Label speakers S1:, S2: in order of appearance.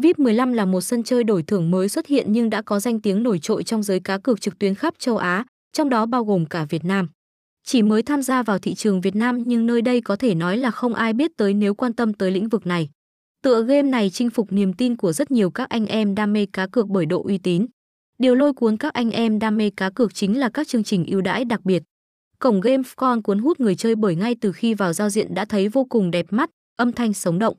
S1: VIP 15 là một sân chơi đổi thưởng mới xuất hiện nhưng đã có danh tiếng nổi trội trong giới cá cược trực tuyến khắp châu Á, trong đó bao gồm cả Việt Nam. Chỉ mới tham gia vào thị trường Việt Nam nhưng nơi đây có thể nói là không ai biết tới nếu quan tâm tới lĩnh vực này. Tựa game này chinh phục niềm tin của rất nhiều các anh em đam mê cá cược bởi độ uy tín. Điều lôi cuốn các anh em đam mê cá cược chính là các chương trình ưu đãi đặc biệt. Cổng game con cuốn hút người chơi bởi ngay từ khi vào giao diện đã thấy vô cùng đẹp mắt, âm thanh sống động.